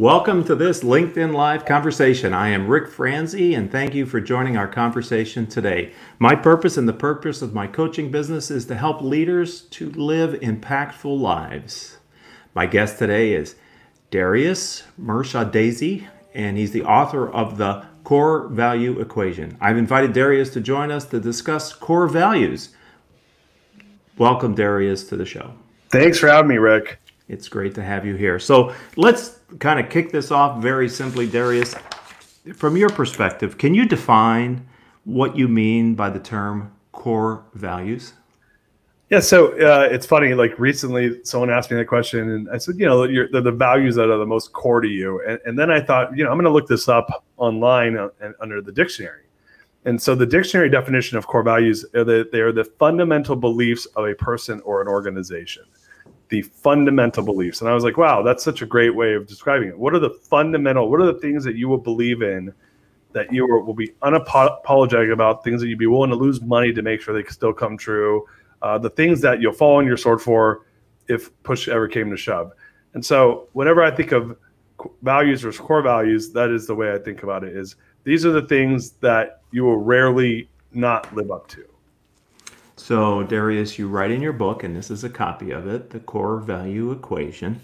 Welcome to this LinkedIn Live conversation. I am Rick Franzi, and thank you for joining our conversation today. My purpose and the purpose of my coaching business is to help leaders to live impactful lives. My guest today is Darius Mirshahzadeh, and he's the author of the Core Value Equation. I've invited Darius to join us to discuss core values. Welcome, Darius, to the show. Thanks for having me, Rick. It's great to have you here. So let's kind of kick this off very simply, Darius. From your perspective, can you define what you mean by the term core values? Yeah, so uh, it's funny. Like recently, someone asked me that question, and I said, you know, the, the values that are the most core to you. And, and then I thought, you know, I'm going to look this up online uh, under the dictionary. And so the dictionary definition of core values are that they are the fundamental beliefs of a person or an organization the fundamental beliefs. And I was like, wow, that's such a great way of describing it. What are the fundamental, what are the things that you will believe in that you will be unapologetic about, things that you'd be willing to lose money to make sure they still come true, uh, the things that you'll fall on your sword for if push ever came to shove. And so whenever I think of values or core values, that is the way I think about it is these are the things that you will rarely not live up to. So, Darius, you write in your book, and this is a copy of it, the core value equation,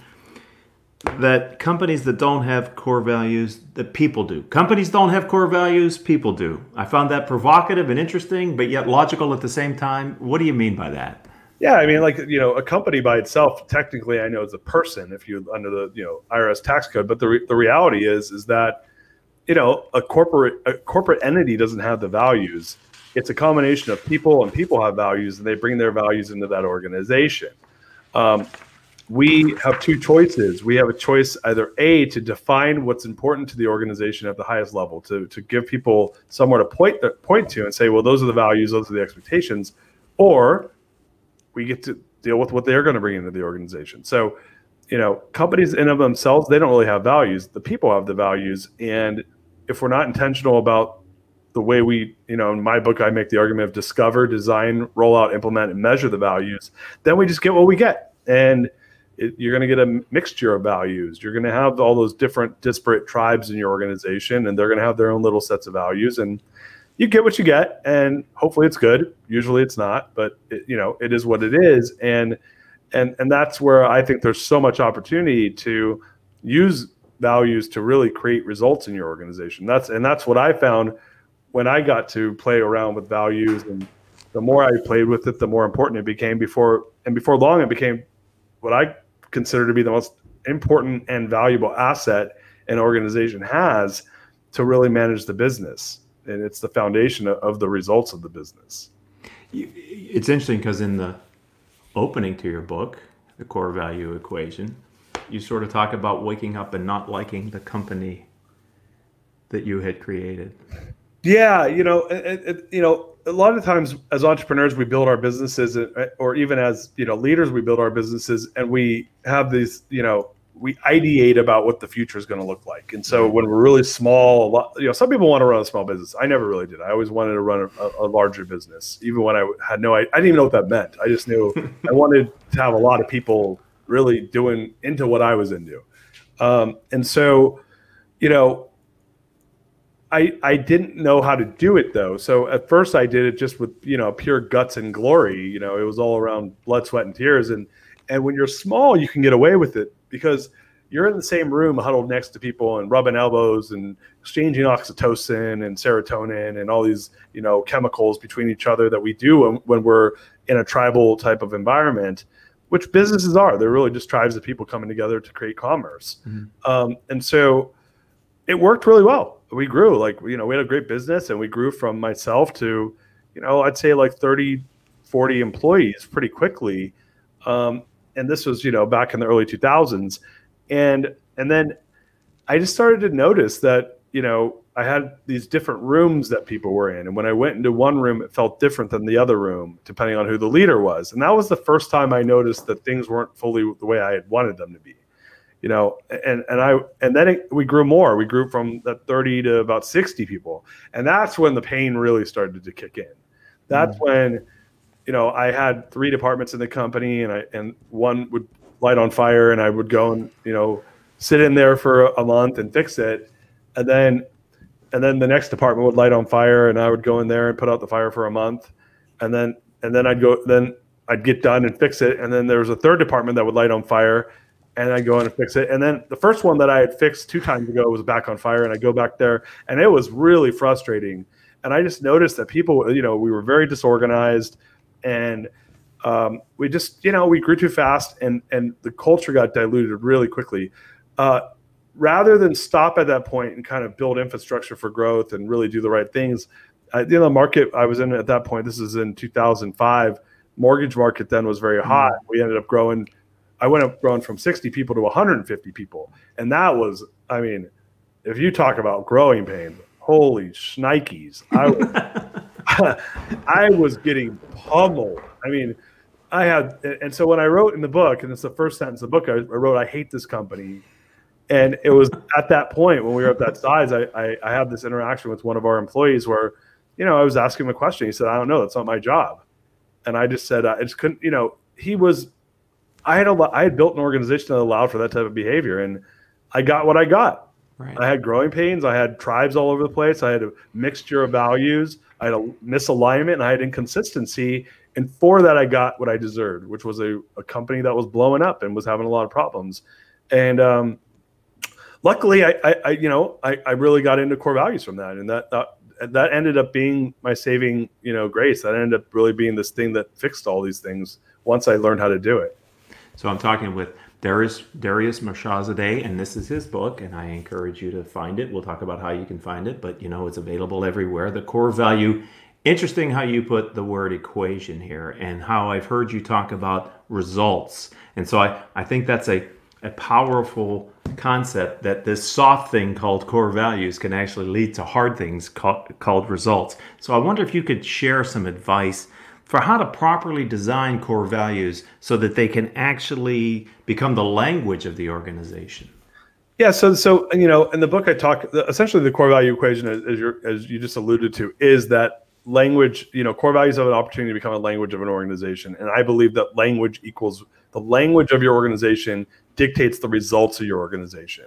that companies that don't have core values, that people do. Companies don't have core values, people do. I found that provocative and interesting, but yet logical at the same time. What do you mean by that? Yeah, I mean, like you know, a company by itself, technically, I know it's a person if you under the you know IRS tax code. But the re- the reality is is that you know a corporate a corporate entity doesn't have the values it's a combination of people and people have values and they bring their values into that organization. Um, we have two choices. We have a choice either a to define what's important to the organization at the highest level to, to give people somewhere to point point to and say well those are the values those are the expectations or we get to deal with what they're going to bring into the organization. So you know companies in of themselves they don't really have values. The people have the values. And if we're not intentional about the way we, you know, in my book, I make the argument of discover, design, roll out, implement, and measure the values. Then we just get what we get. And it, you're going to get a mixture of values. You're going to have all those different disparate tribes in your organization, and they're going to have their own little sets of values. And you get what you get, and hopefully it's good. Usually it's not, but it, you know, it is what it is. And and and that's where I think there's so much opportunity to use values to really create results in your organization. That's and that's what I found when I got to play around with values and the more I played with it, the more important it became before and before long it became what I consider to be the most important and valuable asset an organization has to really manage the business. And it's the foundation of the results of the business. It's interesting because in the opening to your book, The Core Value Equation, you sort of talk about waking up and not liking the company that you had created. Yeah, you know, it, it, you know, a lot of times as entrepreneurs, we build our businesses, uh, or even as you know leaders, we build our businesses, and we have these, you know, we ideate about what the future is going to look like. And so when we're really small, lot, you know, some people want to run a small business. I never really did. I always wanted to run a, a larger business, even when I had no, I, I didn't even know what that meant. I just knew I wanted to have a lot of people really doing into what I was into. Um, and so, you know, I, I didn't know how to do it though. So at first I did it just with, you know, pure guts and glory. You know, it was all around blood, sweat, and tears. And and when you're small, you can get away with it because you're in the same room huddled next to people and rubbing elbows and exchanging oxytocin and serotonin and all these, you know, chemicals between each other that we do when, when we're in a tribal type of environment, which businesses are. They're really just tribes of people coming together to create commerce. Mm-hmm. Um, and so it worked really well. We grew like you know we had a great business and we grew from myself to you know i'd say like 30 40 employees pretty quickly. Um, and this was you know back in the early 2000s and and then i just started to notice that you know i had these different rooms that people were in. And when i went into one room it felt different than the other room depending on who the leader was. And that was the first time i noticed that things weren't fully the way i had wanted them to be you know and and i and then it, we grew more. We grew from that 30 to about 60 people. And that's when the pain really started to kick in. That's mm. when you know i had three departments in the company and i and one would light on fire and i would go and you know sit in there for a month and fix it, and then and then the next department would light on fire, and I would go in there and put out the fire for a month, and then and then I'd go then I'd get done and fix it, and then there was a third department that would light on fire, and I'd go in and fix it, and then the first one that I had fixed two times ago was back on fire, and I go back there, and it was really frustrating, and I just noticed that people, you know, we were very disorganized, and um, we just you know we grew too fast and and the culture got diluted really quickly. Uh, rather than stop at that point and kind of build infrastructure for growth and really do the right things uh, you know the market i was in at that point this is in 2005 mortgage market then was very hot mm-hmm. we ended up growing i went up from 60 people to 150 people and that was i mean if you talk about growing pains holy shnikes i was, I was getting pummeled i mean I had, and so when I wrote in the book, and it's the first sentence of the book, I, wrote, "I hate this company," and it was at that point when we were at that size, I, I, I had this interaction with one of our employees where, you know, I was asking him a question. He said, "I don't know. That's not my job," and I just said, "I just couldn't." You know, he was, I had a, I had built an organization that allowed for that type of behavior, and I got what I got. Right. I had growing pains. I had tribes all over the place. I had a mixture of values. I had a misalignment, and I had inconsistency and for that, I got what I deserved, which was a, a company that was blowing up and was having a lot of problems. And um, luckily, I, I, I, you know, I, I really got into core values from that, and that, that that ended up being my saving, you know, grace. That ended up really being this thing that fixed all these things once I learned how to do it. So I'm talking with Darius Darius Mirshahzadeh, and this is his book, and I encourage you to find it. We'll talk about how you can find it, but you know it's available everywhere. The core value Interesting how you put the word equation here and how I've heard you talk about results. And so I, I think that's a, a powerful concept that this soft thing called core values can actually lead to hard things called, called results. So I wonder if you could share some advice for how to properly design core values so that they can actually become the language of the organization. Yeah, so so you know, in the book I talk essentially the core value equation, as, as you just alluded to, is that language, you know, core values have an opportunity to become a language of an organization. And I believe that language equals the language of your organization dictates the results of your organization.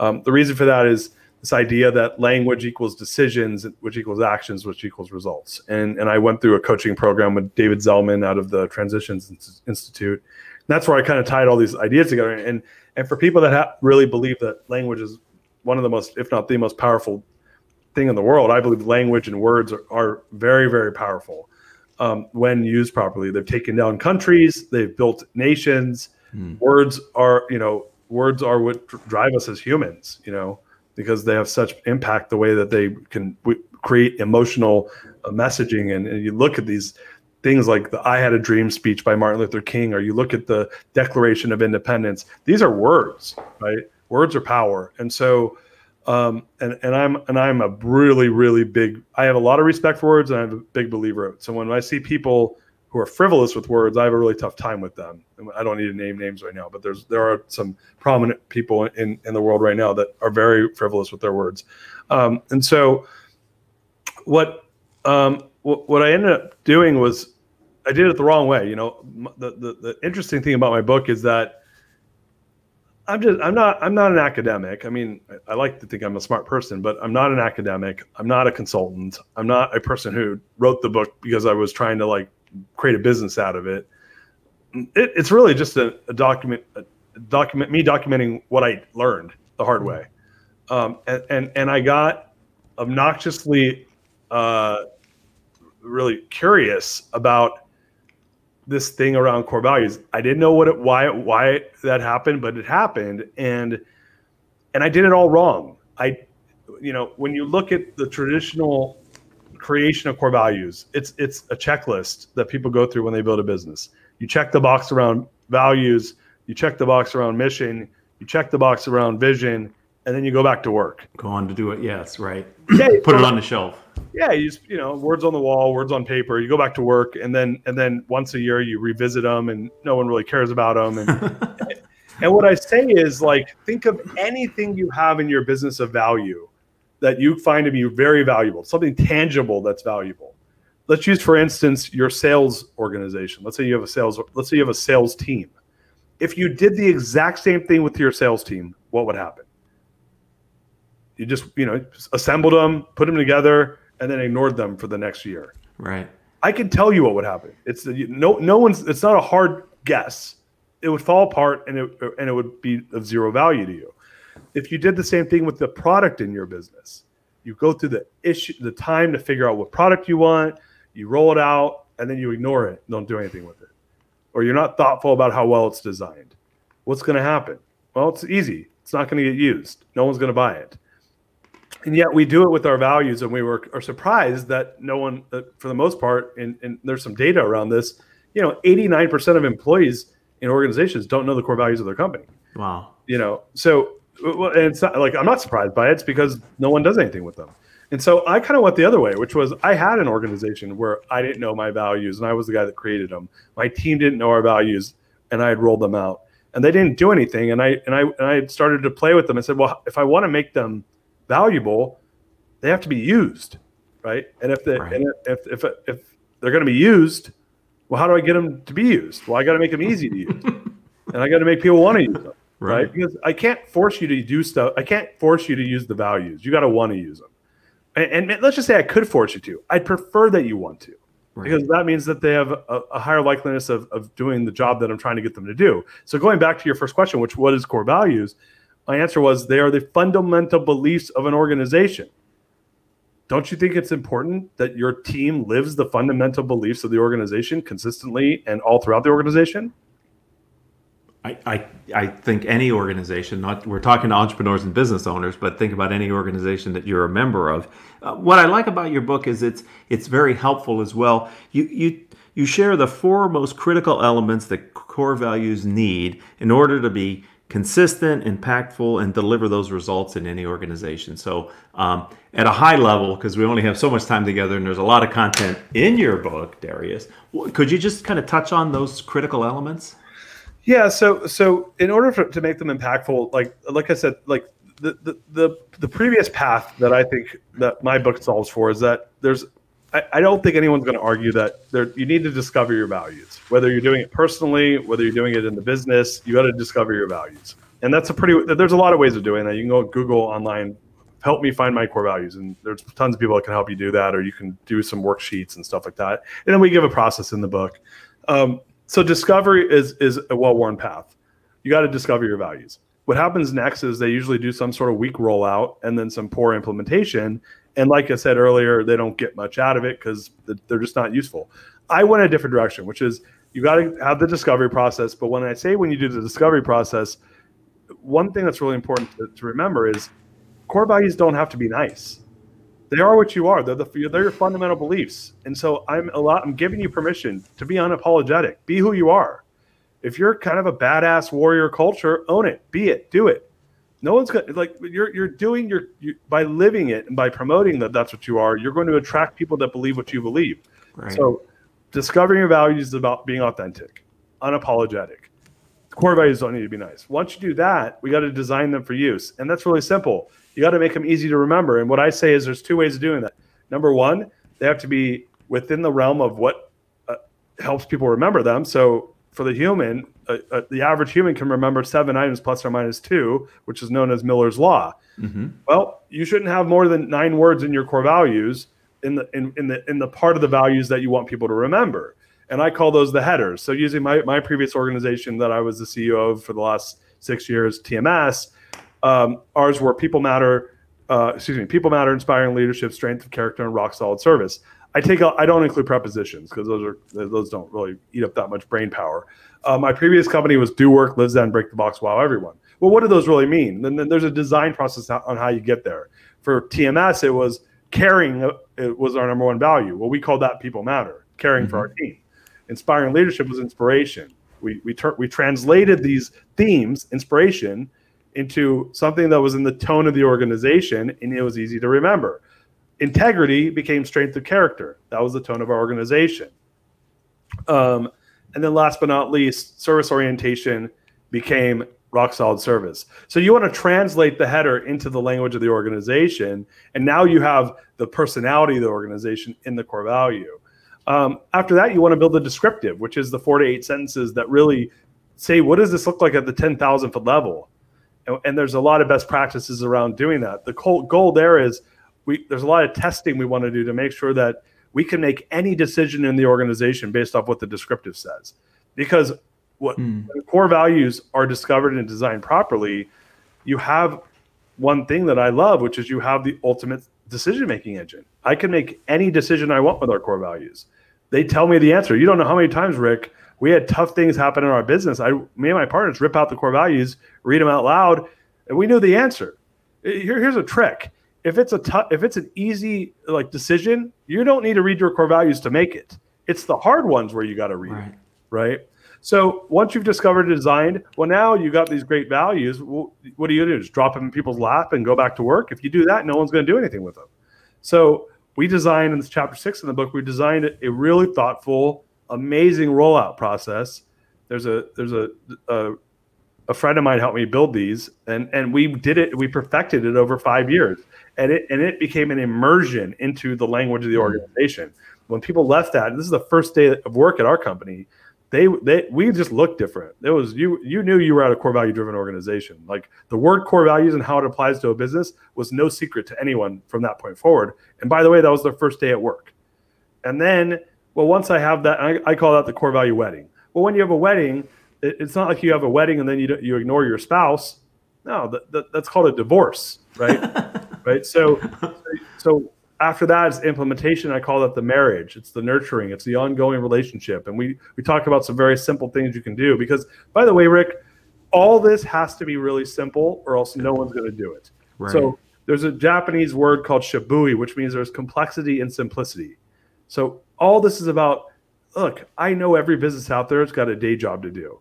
Um, the reason for that is this idea that language equals decisions, which equals actions, which equals results. And, and I went through a coaching program with David Zellman out of the Transitions Institute. And that's where I kind of tied all these ideas together. And, and for people that ha- really believe that language is one of the most, if not the most powerful thing in the world. I believe language and words are, are very, very powerful um, when used properly. They've taken down countries, they've built nations. Mm. Words are, you know, words are what drive us as humans, you know, because they have such impact the way that they can w- create emotional uh, messaging. And, and you look at these things like the I Had a Dream speech by Martin Luther King, or you look at the Declaration of Independence, these are words, right? Words are power. And so, um, and and I'm and I'm a really really big. I have a lot of respect for words, and I'm a big believer of it. So when I see people who are frivolous with words, I have a really tough time with them. I don't need to name names right now, but there's there are some prominent people in in the world right now that are very frivolous with their words, um, and so what um, what, I ended up doing was I did it the wrong way. You know, the, the the interesting thing about my book is that I'm just I'm not I'm not an academic. I mean, I like to think I'm a smart person, but I'm not an academic. I'm not a consultant. I'm not a person who wrote the book because I was trying to like create a business out of it. it it's really just a, a document a document me documenting what I learned the hard way. Um, and, and and I got obnoxiously uh, really curious about this thing around core values. I didn't know what it why why that happened, but it happened, and and I did it all wrong. I, you know, when you look at the traditional creation of core values, it's it's a checklist that people go through when they build a business. You check the box around values, you check the box around mission, you check the box around vision, and then you go back to work. Go on to do it. Yes, right. Yeah, put it on the shelf yeah, you just, you know, words on the wall, words on paper. You go back to work, and then and then once a year you revisit them, and no one really cares about them. And and what I say is like, think of anything you have in your business of value that you find to be very valuable, something tangible that's valuable. Let's use, for instance, your sales organization. Let's say you have a sales. Let's say you have a sales team, If you did the exact same thing with your sales team, what would happen? You just, you know, assembled them, put them together, and then ignored them for the next year. Right. I can tell you what would happen. It's no, no one's. It's not a hard guess. It would fall apart, and it and it would be of zero value to you. If you did the same thing with the product in your business, you go through the issue, the time to figure out what product you want, you roll it out, and then you ignore it, don't do anything with it, or you're not thoughtful about how well it's designed. What's going to happen? Well, it's easy. It's not going to get used. No one's going to buy it and yet we do it with our values and we were are surprised that no one for the most part and, and there's some data around this you know 89% of employees in organizations don't know the core values of their company wow you know so and it's not like i'm not surprised by it it's because no one does anything with them and so i kind of went the other way which was i had an organization where i didn't know my values and i was the guy that created them my team didn't know our values and i had rolled them out and they didn't do anything and i and i and i started to play with them and said well if i want to make them valuable, they have to be used, right? And if they right. and if if if they're going to be used, well, how do I get them to be used? Well, I got to make them easy to use, and I got to make people want to use them, right. right? Because I can't force you to do stuff. I can't force you to use the values. You got to want to use them. And, and, let's just say I could force you to. I'd prefer that you want to. Right. Because that means that they have a, a higher likeliness of, of doing the job that I'm trying to get them to do. So going back to your first question, which what is core values? My answer was they are the fundamental beliefs of an organization. Don't you think it's important that your team lives the fundamental beliefs of the organization consistently and all throughout the organization? I, I, think any organization, not we're talking to entrepreneurs and business owners, but think about any organization that you're a member of. Uh, what I like about your book is it's it's very helpful as well. You you you share the four most critical elements that core values need in order to be consistent, impactful, and deliver those results in any organization. So, um, at a high level, because we only have so much time together and there's a lot of content in your book, Darius, could you just kind of touch on those critical elements? Yeah. So, so in order for, to make them impactful, like like I said, like the, the the the previous path that I think that my book solves for is that there's I, I don't think anyone's going to argue that there, you need to discover your values. Whether you're doing it personally, whether you're doing it in the business, you got to discover your values. And that's a pretty. There's a lot of ways of doing that. You can go Google online, help me find my core values, and there's tons of people that can help you do that, or you can do some worksheets and stuff like that. And then we give a process in the book. Um, so discovery is is a well-worn path. You got to discover your values. What happens next is they usually do some sort of weak rollout and then some poor implementation, and like I said earlier, they don't get much out of it because they're just not useful. I went a different direction, which is you got to have the discovery process. But when I say when you do the discovery process, one thing that's really important to, to remember is core values don't have to be nice. They are what you are. They're the they're your fundamental beliefs. And so I'm a lot. I'm giving you permission to be unapologetic. Be who you are. If you're kind of a badass warrior culture, own it. Be it. Do it. No one's going to, like you're you're doing your you, by living it and by promoting that that's what you are. You're going to attract people that believe what you believe. Right. So, discovering your values is about being authentic, unapologetic. Core values don't need to be nice. Once you do that, we got to design them for use, and that's really simple. You got to make them easy to remember. And what I say is, there's two ways of doing that. Number one, they have to be within the realm of what uh, helps people remember them. So for the human, uh, uh, the average human can remember seven items plus or minus two, which is known as Miller's law. Mm-hmm. Well, you shouldn't have more than nine words in your core values in the in, in the in the part of the values that you want people to remember. And I call those the headers. So using my my previous organization that I was the CEO of for the last six years, TMS, um, ours were people matter. Uh, excuse me, people matter, inspiring leadership, strength of character, and rock solid service. I take I don't include prepositions because those are those don't really eat up that much brain power. Uh, my previous company was do work, live zen, break the box, wow everyone. Well, what do those really mean? Then, then there's a design process on how you get there. For TMS, it was caring. Uh, it was our number one value. Well, we called that people matter, caring mm-hmm. for our team. Inspiring leadership was inspiration. We we ter- we translated these themes, inspiration, into something that was in the tone of the organization, and it was easy to remember integrity became strength of character. That was the tone of our organization. Um, and then last but not least, service orientation became rock solid service. So you want to translate the header into the language of the organization, and now you have the personality of the organization in the core value. Um, after that, you want to build a descriptive, which is the four to eight sentences that really say, what does this look like at the 10,000 foot level? And, and, there's a lot of best practices around doing that. The goal there is we, there's a lot of testing we want to do to make sure that we can make any decision in the organization based off what the descriptive says. Because what mm. core values are discovered and designed properly, you have one thing that I love, which is you have the ultimate decision making engine. I can make any decision I want with our core values. They tell me the answer. You don't know how many times, Rick, we had tough things happen in our business. I, me and my partners rip out the core values, read them out loud, and we knew the answer. Here, here's a trick. If it's a tough, if it's an easy like decision, you don't need to read your core values to make it. It's the hard ones where you got to read, right. right? So once you've discovered and designed, well, now you got these great values. Well, what do you do? Just drop them in people's lap and go back to work? If you do that, no one's going to do anything with them. So we designed in this chapter six in the book, we designed a really thoughtful, amazing rollout process. There's a there's a, a a friend of mine helped me build these, and and we did it. We perfected it over five years, and it and it became an immersion into the language of the hmm. organization. When people left that, this is the first day of work at our company they they we just looked different. It was you you knew you were at a core value driven organization. Like the word core values and how it applies to a business was no secret to anyone from that point forward. And by the way, that was their first day at work. And then, well, once I have that, I, I call that the core value wedding. Well, when you have a wedding, it, it's not like you have a wedding and then you you ignore your spouse. No, that, that that's called a divorce, right? right. So so after that is implementation. I call that the marriage. It's the nurturing. It's the ongoing relationship. And we we talk about some very simple things you can do. Because by the way, Rick, all this has to be really simple, or else no one's going to do it. Right. So there's a Japanese word called shibui, which means there's complexity and simplicity. So all this is about. Look, I know every business out there has got a day job to do.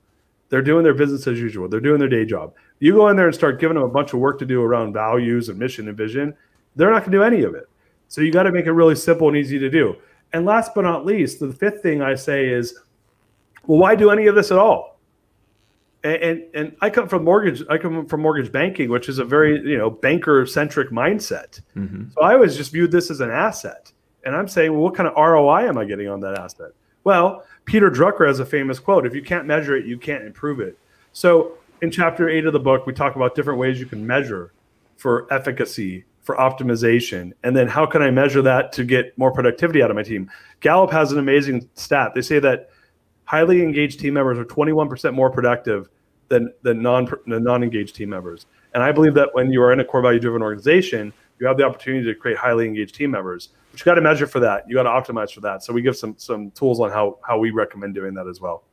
They're doing their business as usual. They're doing their day job. You go in there and start giving them a bunch of work to do around values and mission and vision. They're not going to do any of it. So you got to make it really simple and easy to do. And last but not least, the fifth thing I say is, well, why do any of this at all? And, and, and I come from mortgage. I come from mortgage banking, which is a very you know banker centric mindset. Mm-hmm. So I always just viewed this as an asset. And I'm saying, well, what kind of ROI am I getting on that asset? Well, Peter Drucker has a famous quote: "If you can't measure it, you can't improve it." So in chapter eight of the book, we talk about different ways you can measure for efficacy for optimization? And then how can I measure that to get more productivity out of my team? Gallup has an amazing stat. They say that highly engaged team members are 21% more productive than, than non than non-engaged team members. And I believe that when you are in a core value driven organization, you have the opportunity to create highly engaged team members. But you got to measure for that. You got to optimize for that. So we give some some tools on how how we recommend doing that as well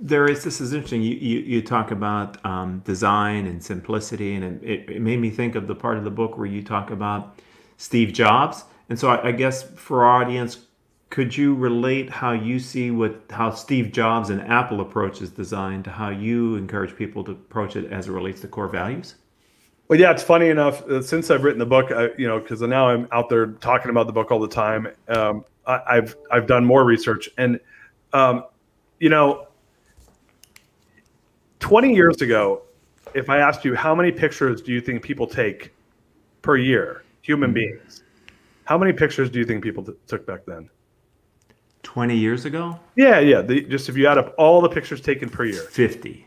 there is this is interesting you you, you talk about um, design and simplicity and it, it made me think of the part of the book where you talk about steve jobs and so I, I, guess for our audience could you relate how you see what how steve jobs and apple approaches design to how you encourage people to approach it as it relates to core values well, yeah, it's funny enough. Uh, since I've written the book, I, you know, because now I'm out there talking about the book all the time. Um, I, have I've done more research, and um, you know, 20 years ago, if I asked you how many pictures do you think people take per year, human beings, how many pictures do you think people t- took back then? 20 years ago? Yeah, yeah. The, just if you add up all the pictures taken per year, 50.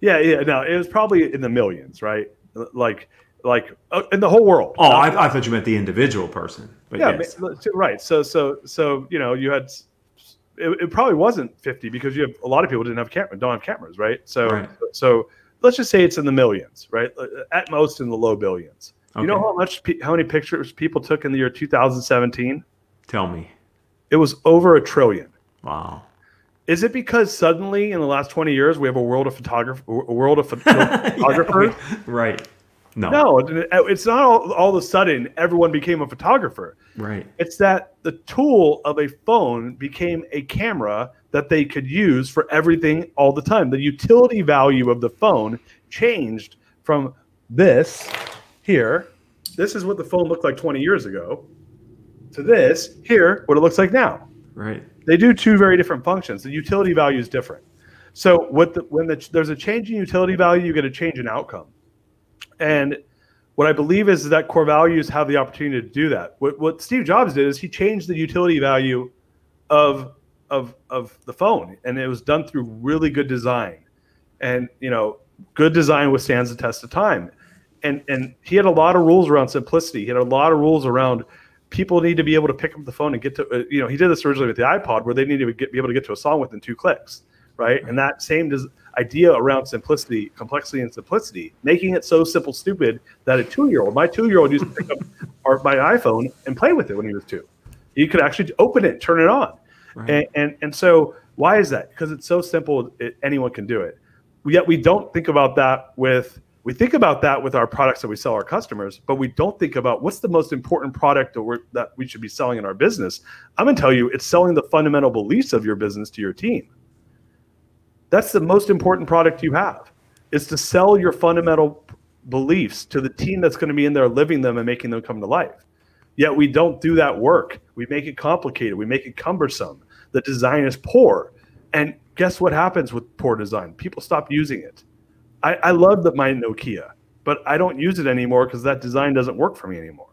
Yeah, yeah. No, it was probably in the millions, right? Like, like uh, in the whole world. Oh, I, I, thought you meant the individual person. But yeah, yes. right. So, so, so you know, you had it, it, probably wasn't 50 because you have a lot of people didn't have camera, don't have cameras, right? So, right. so let's just say it's in the millions, right? Uh, at most in the low billions. Okay. You know how much, how many pictures people took in the year 2017? Tell me. It was over a trillion. Wow. Is it because suddenly in the last 20 years we have a world of photographer, a world of photographers? yeah, right. No, no, it's not all, all of a sudden everyone became a photographer. Right. It's that the tool of a phone became a camera that they could use for everything all the time. The utility value of the phone changed from this here. This is what the phone looked like 20 years ago to this here, what it looks like now. Right. They do two very different functions. The utility value is different. So, what the, when the, there's a change in utility value, you get a change in outcome. And what I believe is that core values have the opportunity to do that. What, what Steve Jobs did is he changed the utility value of, of, of the phone, and it was done through really good design. and you know, good design withstands the test of time. And and he had a lot of rules around simplicity. He had a lot of rules around people need to be able to pick up the phone and get to uh, you know he did this originally with the iPod where they need to get, be able to get to a song within two clicks, right? And that same des- idea around simplicity, complexity, and simplicity, making it so simple, stupid that a two-year-old, my two-year-old, used to pick up our, my iPhone and play with it when he was two. He could actually open it, turn it on, right. and, and and so why is that? Because it's so simple, it, anyone can do it. Yet we don't think about that with we think about that with our products that we sell our customers, but we don't think about what's the most important product that, that we should be selling in our business. I'm going to tell you, it's selling the fundamental beliefs of your business to your team. That's the most important product you have. Is to sell your fundamental beliefs to the team that's going to be in there living them and making them come to life. Yet we don't do that work. We make it complicated. We make it cumbersome. The design is poor. And guess what happens with poor design? People stop using it. I, I love that my Nokia, but I don't use it anymore because that design doesn't work for me anymore.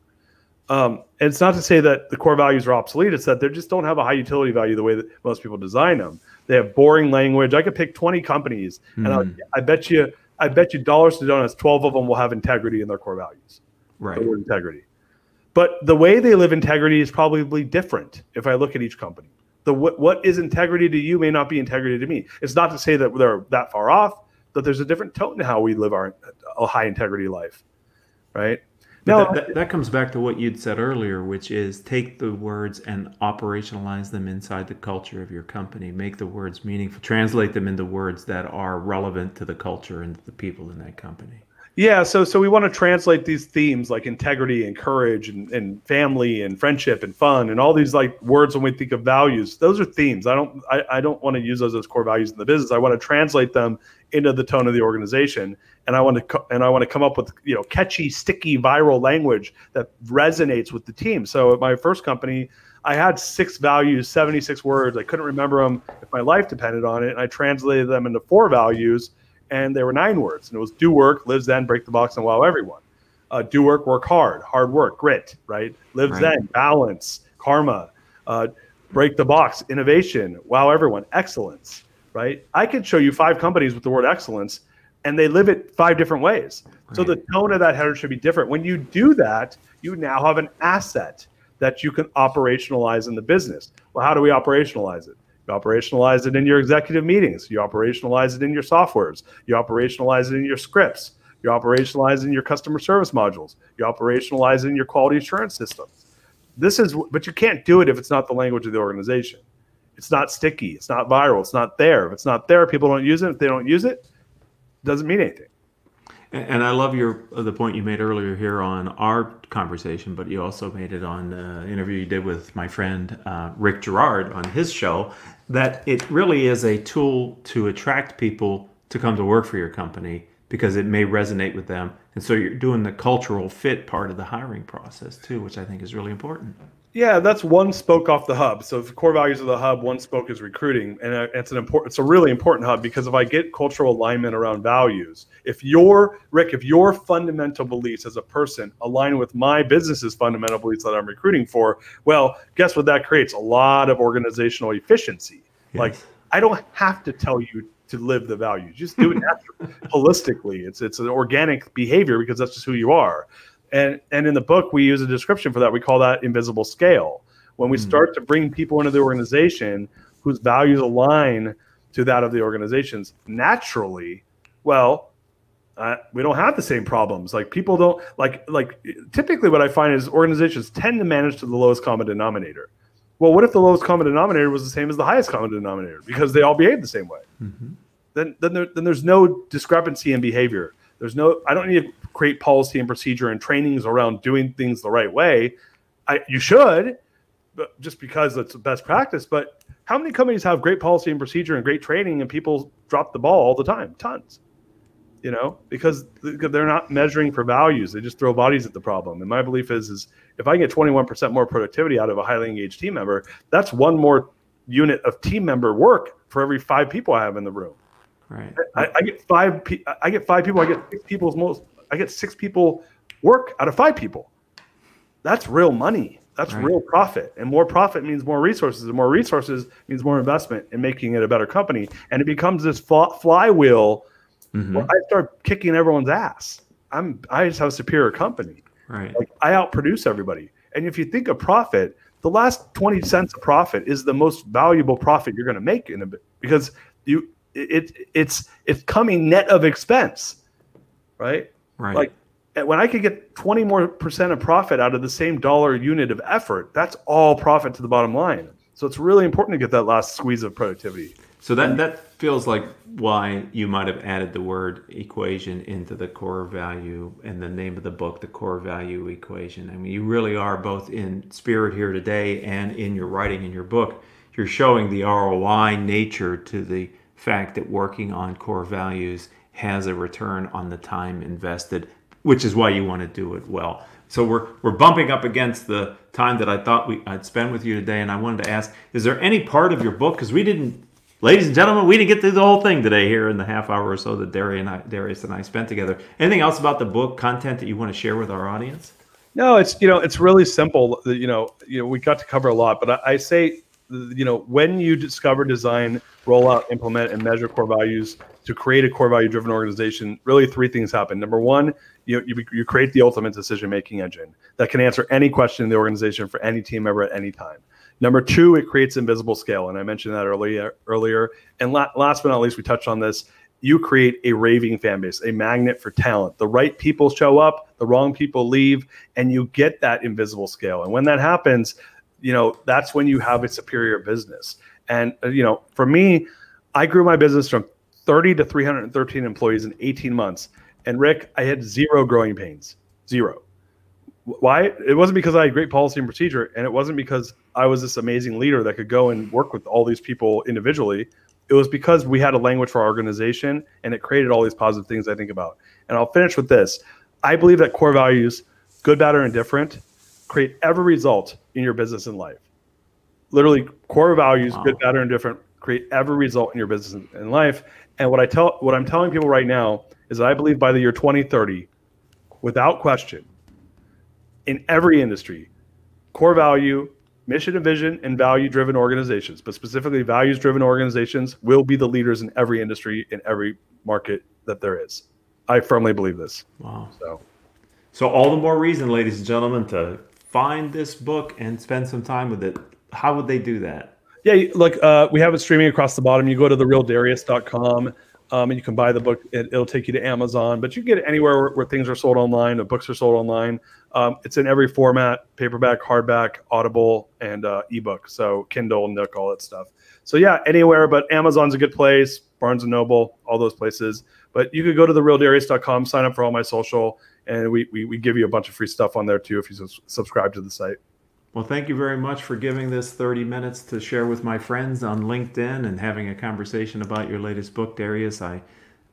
Um, and it's not to say that the core values are obsolete. It's that they just don't have a high utility value the way that most people design them. They have boring language. I could pick 20 companies, mm. and I, hmm. I, bet you, I bet you dollars to donuts, 12 of them will have integrity in their core values. Right. The word integrity. But the way they live integrity is probably different if I look at each company. The what, what is integrity to you may not be integrity to me. It's not to say that they're that far off but there's a different tone to how we live our a high integrity life, right? Now that, that, that, comes back to what you'd said earlier, which is take the words and operationalize them inside the culture of your company. Make the words meaningful. Translate them into words that are relevant to the culture and the people in that company. Yeah, so so we want to translate these themes like integrity and courage and, and family and friendship and fun and all these like words when we think of values. Those are themes. I don't I, I don't want to use those as core values in the business. I want to translate them into the tone of the organization, and I want to and I want to come up with you know catchy, sticky, viral language that resonates with the team. So at my first company, I had six values, 76 words. I couldn't remember them if my life depended on it, and I translated them into four values and there were nine words, and it was do work, live zen, break the box, and wow everyone. Uh, do work, work hard, hard work, grit, right? Live right. zen, balance, karma, uh, break the box, innovation, wow everyone, excellence, right? I could show you five companies with the word excellence, and they live it five different ways. Right. So the tone of that header should be different. When you do that, you now have an asset that you can operationalize in the business. Well, how do we operationalize it? You operationalize it in your executive meetings. You operationalize it in your softwares. You operationalize it in your scripts. You operationalize it in your customer service modules. You operationalize it in your quality assurance system. This is, but you can't do it if it's not the language of the organization. It's not sticky. It's not viral. It's not there. If it's not there, people don't use it. If they don't use it, it doesn't mean anything. And I love your the point you made earlier here on our conversation, but you also made it on the interview you did with my friend uh, Rick Gerard on his show. That it really is a tool to attract people to come to work for your company because it may resonate with them, and so you're doing the cultural fit part of the hiring process too, which I think is really important. Yeah, that's one spoke off the hub. So the core values of the hub, one spoke is recruiting, and uh, it's an important, it's a really important hub because if I get cultural alignment around values, if your Rick, if your fundamental beliefs as a person align with my business's fundamental beliefs that I'm recruiting for, well, guess what that creates? A lot of organizational efficiency. Yes. Like I don't have to tell you to live the values; just do it naturally, holistically. It's it's an organic behavior because that's just who you are. And and in the book, we use a description for that. We call that invisible scale. When we mm. start to bring people into the organization whose values align to that of the organizations, naturally, well, uh, we don't have the same problems. Like people don't like like typically what I find is organizations tend to manage to the lowest common denominator. Well, what if the lowest common denominator was the same as the highest common denominator because they all behave the same way? Mm-hmm. Then then there, then there's no discrepancy in behavior. There's no I don't need to create policy and procedure and trainings around doing things the right way. I, you should, but just because it's best practice. But how many companies have great policy and procedure and great training and people drop the ball all the time? Tons. You know, because they're not measuring for values. They just throw bodies at the problem. And my belief is, is if I get 21% more productivity out of a highly engaged team member, that's one more unit of team member work for every five people I have in the room. Right. I, I get five. I get five people. I get six people's most. I get six people work out of five people. That's real money. That's right. real profit. And more profit means more resources. And more resources means more investment in making it a better company. And it becomes this flywheel mm-hmm. I start kicking everyone's ass. I'm I just have a superior company. Right. Like I outproduce everybody. And if you think of profit, the last 20 cents of profit is the most valuable profit you're going to make in a bit because you it it's it's coming net of expense. Right? Right. Like when I could get 20 more percent of profit out of the same dollar unit of effort, that's all profit to the bottom line. So it's really important to get that last squeeze of productivity. So that that feels like why you might have added the word equation into the core value and the name of the book, the core value equation. I mean, you really are both in spirit here today and in your writing in your book. You're showing the ROI nature to the fact that working on core values has a return on the time invested, which is why you want to do it well. So we're we're bumping up against the time that I thought we I'd spend with you today, and I wanted to ask: Is there any part of your book because we didn't ladies and gentlemen, we didn't get through the whole thing today here in the half hour or so that Darius and I, Darius and I spent together. Anything else about the book content that you want to share with our audience? No, it's you know it's really simple. You know, you know we got to cover a lot, but I, I say, you know, when you discover, design, roll out, implement, and measure core values to create a core value driven organization, really three things happen. Number one, you, you, you create the ultimate decision making engine that can answer any question in the organization for any team member at any time. Number two, it creates invisible scale, and I mentioned that earlier. Earlier, and la- last but not least, we touched on this. You create a raving fan base, a magnet for talent. The right people show up, the wrong people leave, and you get that invisible scale. And when that happens, you know that's when you have a superior business. And uh, you know, for me, I grew my business from 30 to 313 employees in 18 months. And Rick, I had zero growing pains, zero. Why? It wasn't because I had great policy and procedure, and it wasn't because I was this amazing leader that could go and work with all these people individually. It was because we had a language for our organization, and it created all these positive things I think about. And I'll finish with this: I believe that core values, good, bad, or indifferent, create every result in your business and life. Literally, core values, wow. good, bad, or indifferent, create every result in your business and life. And what I tell, what I'm telling people right now is that I believe by the year 2030, without question, in every industry core value, mission and vision, and value driven organizations, but specifically values driven organizations will be the leaders in every industry, in every market that there is. I firmly believe this. Wow. So, so all the more reason, ladies and gentlemen, to find this book and spend some time with it. How would they do that? Yeah, look, uh, we have it streaming across the bottom. You go to therealdarius.com um, and you can buy the book. It, will take you to Amazon, but you can get it anywhere where, where things are sold online. The books are sold online. Um, it's in every format: paperback, hardback, Audible, and uh, ebook. So Kindle, Nook, all that stuff. So yeah, anywhere, but Amazon's a good place. Barnes and Noble, all those places. But you could go to therealdarius.com, sign up for all my social, and we, we, we give you a bunch of free stuff on there too if you subscribe to the site. Well, thank you very much for giving this 30 minutes to share with my friends on LinkedIn and having a conversation about your latest book, Darius. I've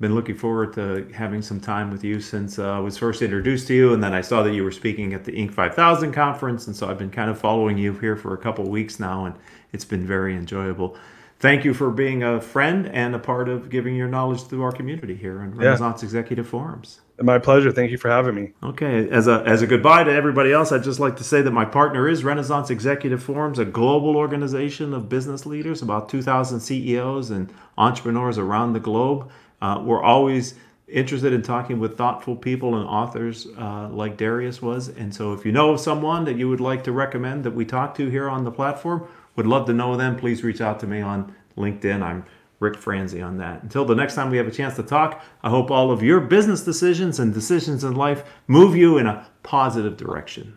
been looking forward to having some time with you since uh, I was first introduced to you, and then I saw that you were speaking at the Inc. 5000 conference, and so I've been kind of following you here for a couple weeks now, and it's been very enjoyable. Thank you for being a friend and a part of giving your knowledge to our community here in Renaissance yeah. Executive Forums. My pleasure. Thank you for having me. Okay. As a, as a goodbye to everybody else, I'd just like to say that my partner is Renaissance Executive Forums, a global organization of business leaders, about 2,000 CEOs and entrepreneurs around the globe. Uh, we're always interested in talking with thoughtful people and authors uh, like Darius was. And so if you know of someone that you would like to recommend that we talk to here on the platform, would love to know them, please reach out to me on LinkedIn. I'm Rick Franzi on that. Until the next time we have a chance to talk, I hope all of your business decisions and decisions in life move you in a positive direction.